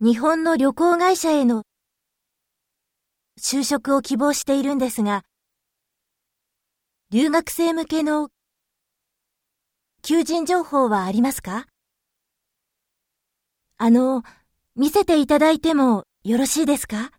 日本の旅行会社への就職を希望しているんですが、留学生向けの求人情報はありますか？あの、見せていただいてもよろしいですか？